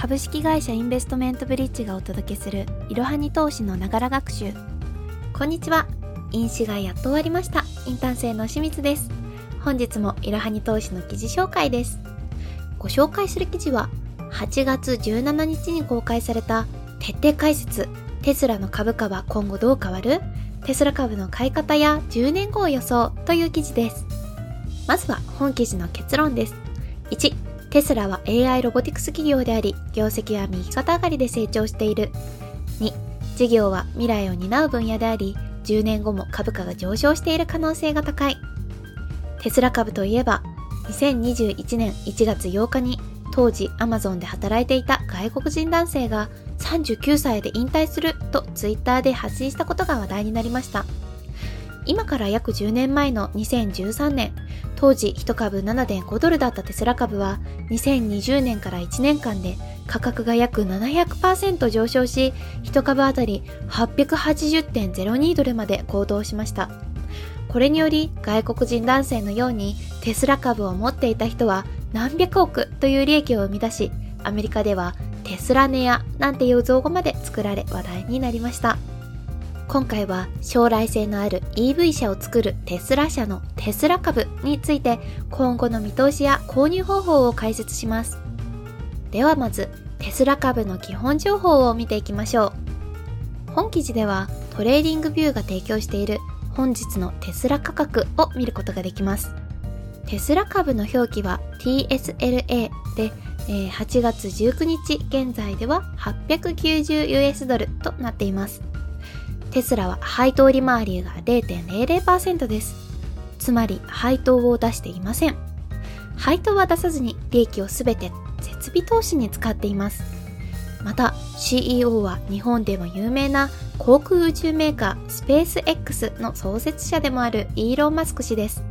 株式会社インベストメントブリッジがお届けするいろはに投資のながら学習。こんにちは。飲酒がやっと終わりました。インターン生の清水です。本日もいろはに投資の記事紹介です。ご紹介する記事は8月17日に公開された徹底解説。テスラの株価は今後どう変わる？テスラ株の買い方や10年後を予想という記事です。まずは本記事の結論です。1テスラは AI ロボティクス企業であり、業績は右肩上がりで成長している。2、事業は未来を担う分野であり、10年後も株価が上昇している可能性が高い。テスラ株といえば、2021年1月8日に当時 Amazon で働いていた外国人男性が39歳で引退すると Twitter で発信したことが話題になりました。今から約10年前の2013年、当時1株7.5ドルだったテスラ株は2020年から1年間で価格が約700%上昇し、1株当たり880.02ドルまで高騰しました。これにより外国人男性のようにテスラ株を持っていた人は何百億という利益を生み出し、アメリカではテスラネアなんていう造語まで作られ話題になりました。今回は将来性のある EV 車を作るテスラ社のテスラ株について今後の見通しや購入方法を解説します。ではまずテスラ株の基本情報を見ていきましょう。本記事では TradingView が提供している本日のテスラ価格を見ることができます。テスラ株の表記は TSLA で、8月19日現在では 890US ドルとなっています。テスラは配当利回りが0.00%です。つまり配当を出していません。配当は出さずに利益をすべて設備投資に使っています。また CEO は日本でも有名な航空宇宙メーカースペース X の創設者でもあるイーロン・マスク氏です。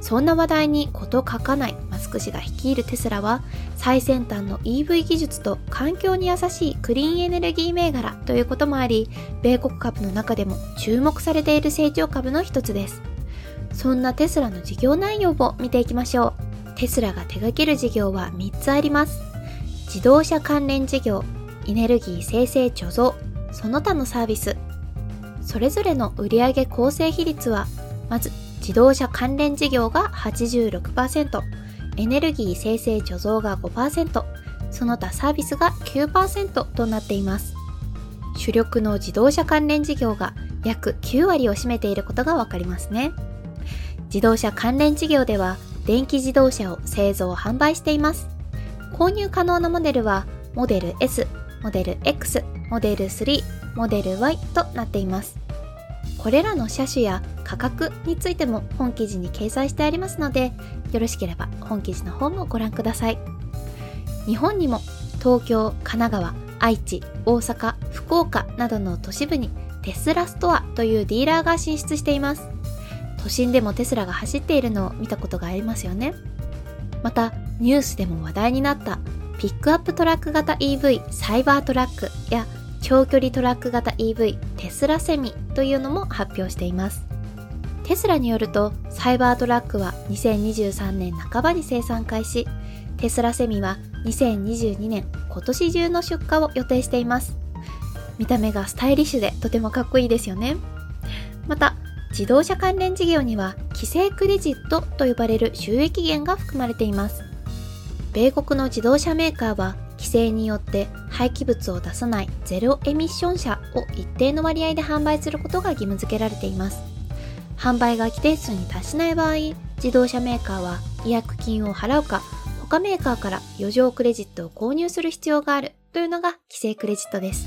そんな話題に事欠かない。マスク氏が率いるテスラは最先端の EV 技術と環境に優しいクリーンエネルギー銘柄ということもあり米国株の中でも注目されている成長株の一つです。そんなテスラの事業内容を見ていきましょう。テスラが手掛ける事業は3つあります。自動車関連事業エネルギー生成貯蔵その他のサービス。それぞれの売上構成比率はまず自動車関連事業が86%、エネルギー生成貯蔵が5%、その他サービスが9%となっています。主力の自動車関連事業が約9割を占めていることがわかりますね。自動車関連事業では電気自動車を製造販売しています。購入可能なモデルはモデル S、モデル X、モデル3、モデル Y となっています。これらの車種や価格についても本記事に掲載してありますので、よろしければ本記事の方もご覧ください。日本にも東京、神奈川、愛知、大阪、福岡などの都市部にテスラストアというディーラーが進出しています。都心でもテスラが走っているのを見たことがありますよね。また、ニュースでも話題になったピックアップトラック型 EV サイバートラックや長距離トラック型 EV テスラセミというのも発表しています。テスラによるとサイバートラックは2023年半ばに生産開始、テスラセミは2022年今年中の出荷を予定しています。見た目がスタイリッシュでとてもかっこいいですよね。また、自動車関連事業には規制クレジットと呼ばれる収益源が含まれています。米国の自動車メーカーは規制によって廃棄物を出さないゼロエミッション車を一定の割合で販売することが義務付けられています。販売が規定数に達しない場合、自動車メーカーは違約金を払うか、他メーカーから余剰クレジットを購入する必要があるというのが規制クレジットです。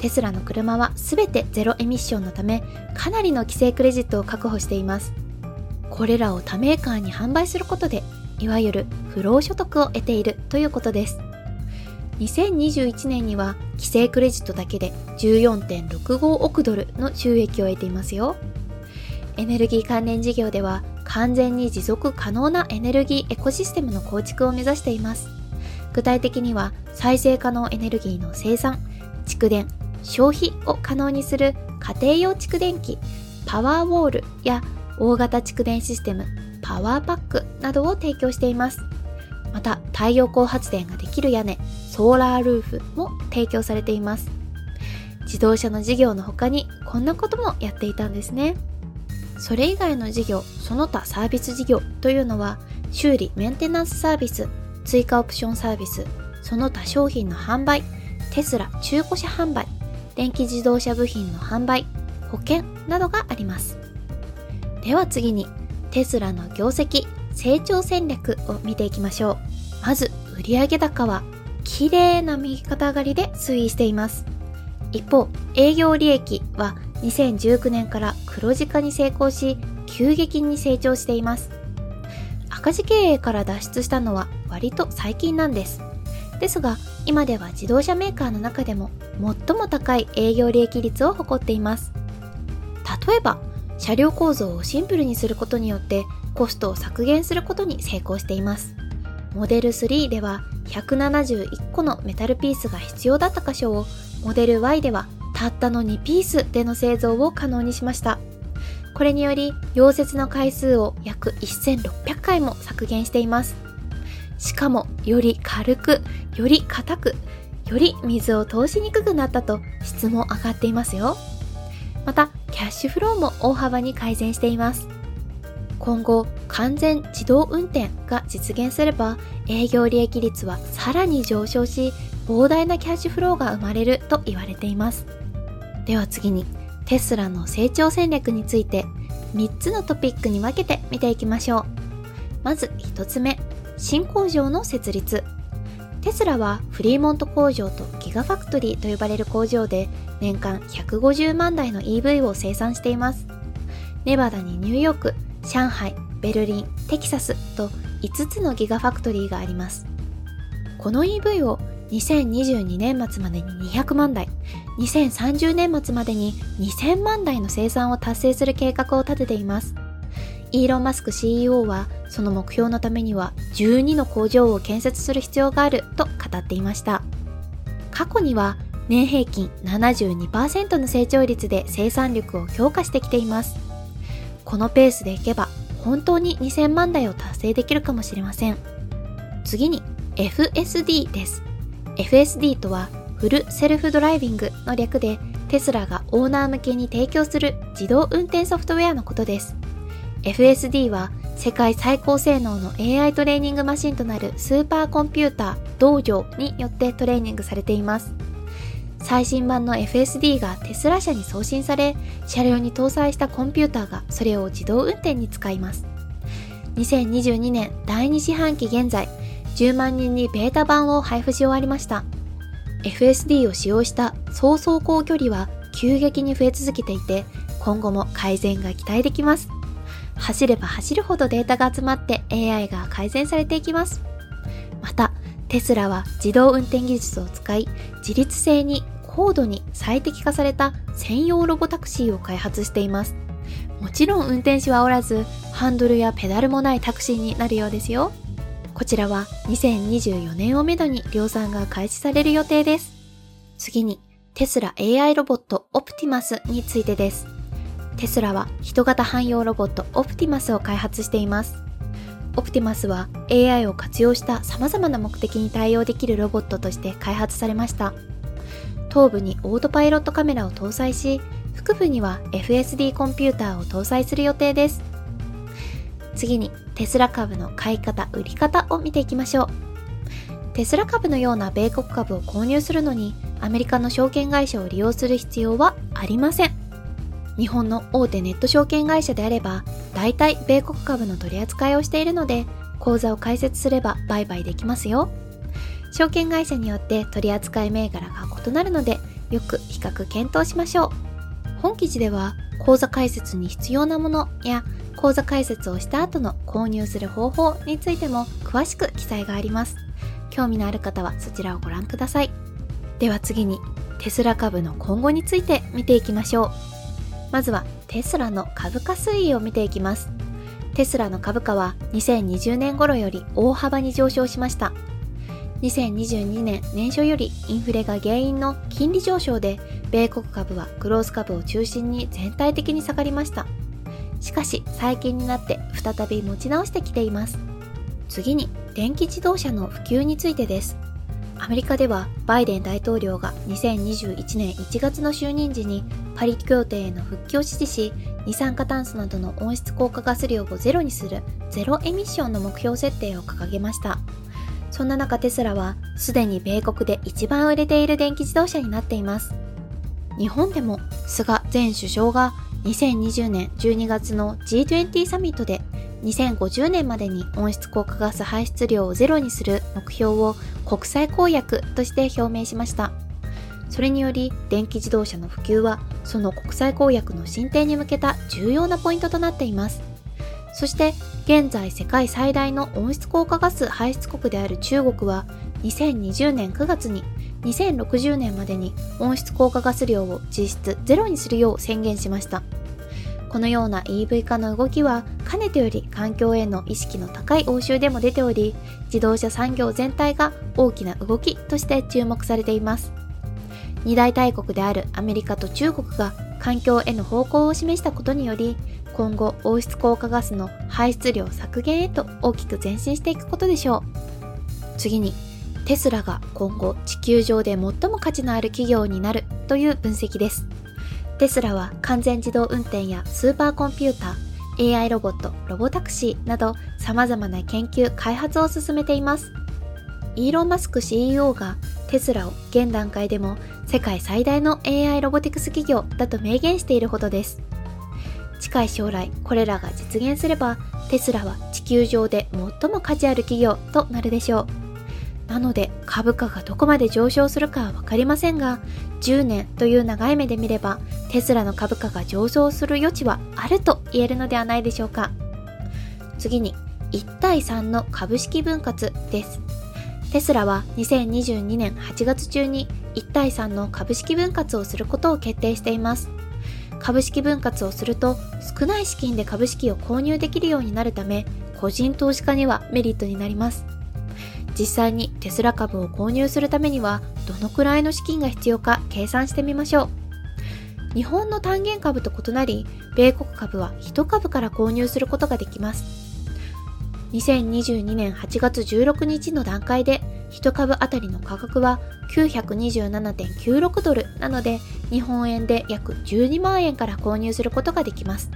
テスラの車は全てゼロエミッションのため、かなりの規制クレジットを確保しています。これらを他メーカーに販売することで、いわゆる不労所得を得ているということです。2021年には規制クレジットだけで14.65億ドルの収益を得ていますよ。エネルギー関連事業では完全に持続可能なエネルギーエコシステムの構築を目指しています。具体的には再生可能エネルギーの生産、蓄電、消費を可能にする家庭用蓄電機、パワーウォールや大型蓄電システム、パワーパックなどを提供しています。また太陽光発電ができる屋根ソーラールーフも提供されています。自動車の事業の他にこんなこともやっていたんですね。それ以外の事業その他サービス事業というのは修理メンテナンスサービス追加オプションサービスその他商品の販売テスラ中古車販売電気自動車部品の販売保険などがあります。では次にテスラの業績成長戦略を見ていきましょう。まず売上高は綺麗な右肩上がりで推移しています。一方営業利益は2019年から黒字化に成功し急激に成長しています。赤字経営から脱出したのは割と最近なんです。ですが今では自動車メーカーの中でも最も高い営業利益率を誇っています。例えば車両構造をシンプルにすることによってコストを削減することに成功しています。モデル3では171個のメタルピースが必要だった箇所をモデル Y ではたったの2ピースでの製造を可能にしました。これにより溶接の回数を約1600回も削減しています。しかもより軽くより硬くより水を通しにくくなったと質も上がっていますよ。またキャッシュフローも大幅に改善しています。今後完全自動運転が実現すれば営業利益率はさらに上昇し膨大なキャッシュフローが生まれると言われています。では次にテスラの成長戦略について3つのトピックに分けて見ていきましょう。まず1つ目新工場の設立。テスラはフリーモント工場とギガファクトリーと呼ばれる工場で年間150万台の EV を生産しています。ネバダにニューヨーク上海ベルリンテキサスと5つのギガファクトリーがあります。この EV を2022年末までに200万台2030年末までに2000万台の生産を達成する計画を立てています。イーロン・マスク CEO はその目標のためには12の工場を建設する必要があると語っていました。過去には年平均72%の成長率で生産力を強化してきています。このペースでいけば本当に2000万台を達成できるかもしれません。次に FSD です。FSD とはフルセルフドライビングの略でテスラがオーナー向けに提供する自動運転ソフトウェアのことです。FSD は世界最高性能の AI トレーニングマシンとなるスーパーコンピューター道場によってトレーニングされています。最新版の FSD がテスラ社に送信され車両に搭載したコンピューターがそれを自動運転に使います。2022年第2四半期現在10万人にベータ版を配布し終わりました。FSD を使用した総走行距離は急激に増え続けていて今後も改善が期待できます。走れば走るほどデータが集まって AI が改善されていきます。またテスラは自動運転技術を使い自律性に高度に最適化された専用ロボタクシーを開発していますもちろん運転手はおらずハンドルやペダルもないタクシーになるようですよこちらは2024年をめどに量産が開始される予定です。次に、テスラ AI ロボットオプティマスについてです。テスラは人型汎用ロボットオプティマスを開発しています。オプティマスは AI を活用した様々な目的に対応できるロボットとして開発されました。頭部にオートパイロットカメラを搭載し、腹部には FSD コンピューターを搭載する予定です。次にテスラ株の買い方、売り方を見ていきましょう。テスラ株のような米国株を購入するのにアメリカの証券会社を利用する必要はありません。日本の大手ネット証券会社であれば大体米国株の取り扱いをしているので口座を開設すれば売買できますよ。証券会社によって取り扱い銘柄が異なるのでよく比較検討しましょう。本記事では口座開設に必要なものや講座解説をした後の購入する方法についても詳しく記載があります。興味のある方はそちらをご覧ください。では次にテスラ株の今後について見ていきましょう。まずはテスラの株価推移を見ていきます。テスラの株価は2020年頃より大幅に上昇しました。2022年年初よりインフレが原因の金利上昇で米国株はクロース株を中心に全体的に下がりました。しかし最近になって再び持ち直してきています次に電気自動車の普及についてです。アメリカではバイデン大統領が2021年1月の就任時にパリ協定への復帰を指示し、二酸化炭素などの温室効果ガス量をゼロにするゼロエミッションの目標設定を掲げました。そんな中テスラはすでに米国で一番売れている電気自動車になっています。日本でも菅前首相が2020年12月の G20 サミットで2050年までに温室効果ガス排出量をゼロにする目標を国際公約として表明しました。それにより電気自動車の普及はその国際公約の進展に向けた重要なポイントとなっています。そして現在世界最大の温室効果ガス排出国である中国は2020年9月に2060年までに温室効果ガス量を実質ゼロにするよう宣言しました。このような EV 化の動きはかねてより環境への意識の高い欧州でも出ており、自動車産業全体が大きな動きとして注目されています。二大大国であるアメリカと中国が環境への方向を示したことにより、今後温室効果ガスの排出量削減へと大きく前進していくことでしょう。次に、テスラが今後地球上で最も価値のある企業になるという分析です。テスラは完全自動運転やスーパーコンピューター、AI ロボット、ロボタクシーなど様々な研究、開発を進めています。イーロン・マスク CEO がテスラを現段階でも世界最大の AI ロボティクス企業だと明言しているほどです。近い将来、これらが実現すれば、テスラは地球上で最も価値ある企業となるでしょう。なので株価がどこまで上昇するかはわかりませんが、10年という長い目で見れば、テスラの株価が上昇する余地はあると言えるのではないでしょうか。次に、1対3の株式分割です。テスラは2022年8月中に1対3の株式分割をすることを決定しています。株式分割をすると少ない資金で株式を購入できるようになるため、個人投資家にはメリットになります。実際にテスラ株を購入するためにはどのくらいの資金が必要か計算してみましょう。日本の単元株と異なり、米国株は1株から購入することができます。2022年8月16日の段階で1株当たりの価格は927.96ドルなので日本円で約12万円から購入することができます。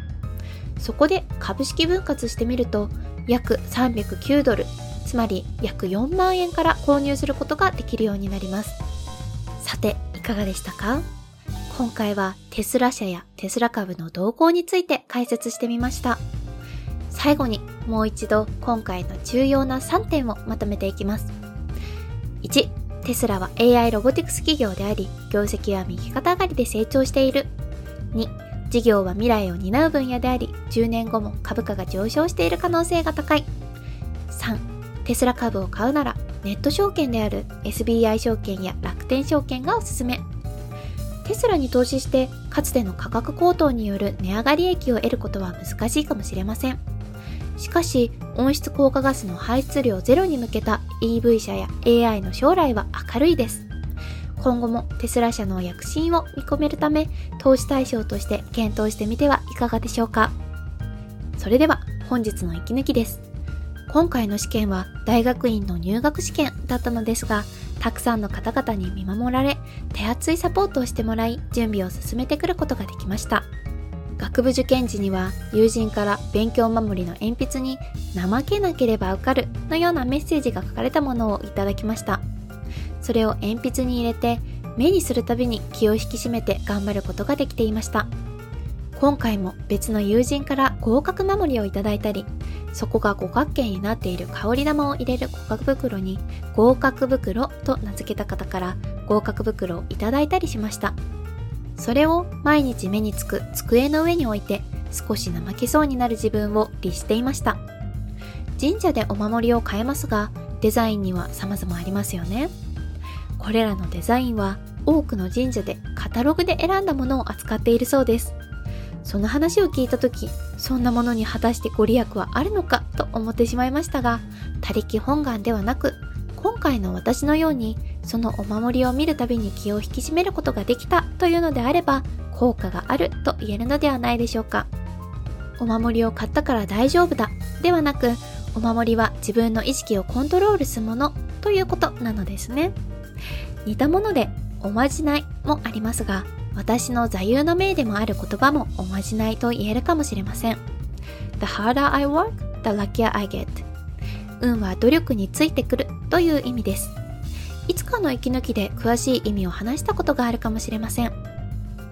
そこで株式分割してみると約309ドルつまり約4万円から購入することができるようになります。さて、いかがでしたか？今回はテスラ社やテスラ株の動向について解説してみました。最後にもう一度今回の重要な3点をまとめていきます。1、テスラは AI ロボティクス企業であり、業績は右肩上がりで成長している。2、事業は未来を担う分野であり、10年後も株価が上昇している可能性が高い。3、テスラ株を買うならネット証券である SBI 証券や楽天証券がおすすめ。テスラに投資してかつての価格高騰による値上がり益を得ることは難しいかもしれません。しかし、温室効果ガスの排出量ゼロに向けた EV 車や AI の将来は明るいです。今後もテスラ社の躍進を見込めるため、投資対象として検討してみてはいかがでしょうか。それでは本日の息抜きです。今回の試験は大学院の入学試験だったのですが、たくさんの方々に見守られ、手厚いサポートをしてもらい、準備を進めてくることができました。学部受験時には友人から勉強守りの鉛筆に怠けなければ受かるのようなメッセージが書かれたものをいただきました。それを鉛筆に入れて目にするたびに気を引き締めて頑張ることができていました。今回も別の友人から合格守りをいただいたり、そこが五角形になっている香り玉を入れる合格袋に合格袋と名付けた方から合格袋をいただいたりしました。それを毎日目につく机の上に置いて少し怠けそうになる自分を律していました。神社でお守りを買えますが、デザインには様々ありますよね。これらのデザインは多くの神社でカタログで選んだものを扱っているそうです。その話を聞いた時そんなものに果たしてご利益はあるのかと思ってしまいましたが他力本願ではなく今回の私のようにそのお守りを見るたびに気を引き締めることができたというのであれば効果があると言えるのではないでしょうかお守りを買ったから大丈夫だではなくお守りは自分の意識をコントロールするものということなのですね。似たものでおまじないもありますが、私の座右の銘でもある言葉もおまじないと言えるかもしれません。The harder I work, the luckier I get. 運は努力についてくるという意味です。いつかの息抜きで詳しい意味を話したことがあるかもしれません。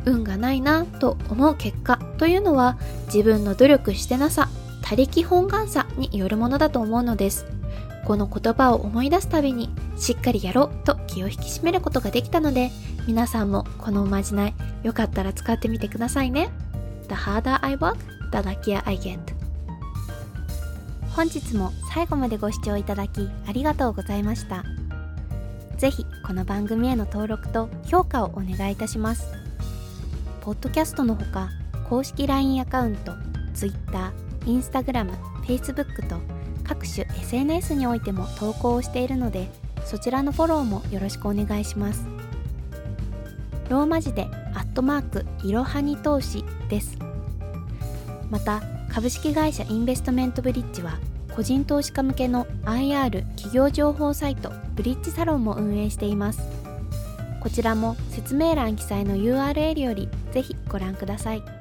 運がないなと思う結果というのは自分の努力してなさ、他力本願さによるものだと思うのです。この言葉を思い出すたびにしっかりやろうと気を引き締めることができたので皆さんもこのおまじないよかったら使ってみてくださいね。The harder I work, the luckier I get. 本日も最後までご視聴いただきありがとうございました。ぜひこの番組への登録と評価をお願いいたします。ポッドキャストのほか公式 LINE アカウント、Twitter、Instagram、Facebook と各種 SNS においても投稿をしているのでそちらのフォローもよろしくお願いします。ローマ字でアットマークいろはに投資です。また株式会社インベストメントブリッジは個人投資家向けの IR 企業情報サイトブリッジサロンも運営しています。こちらも説明欄記載の URL よりぜひご覧ください。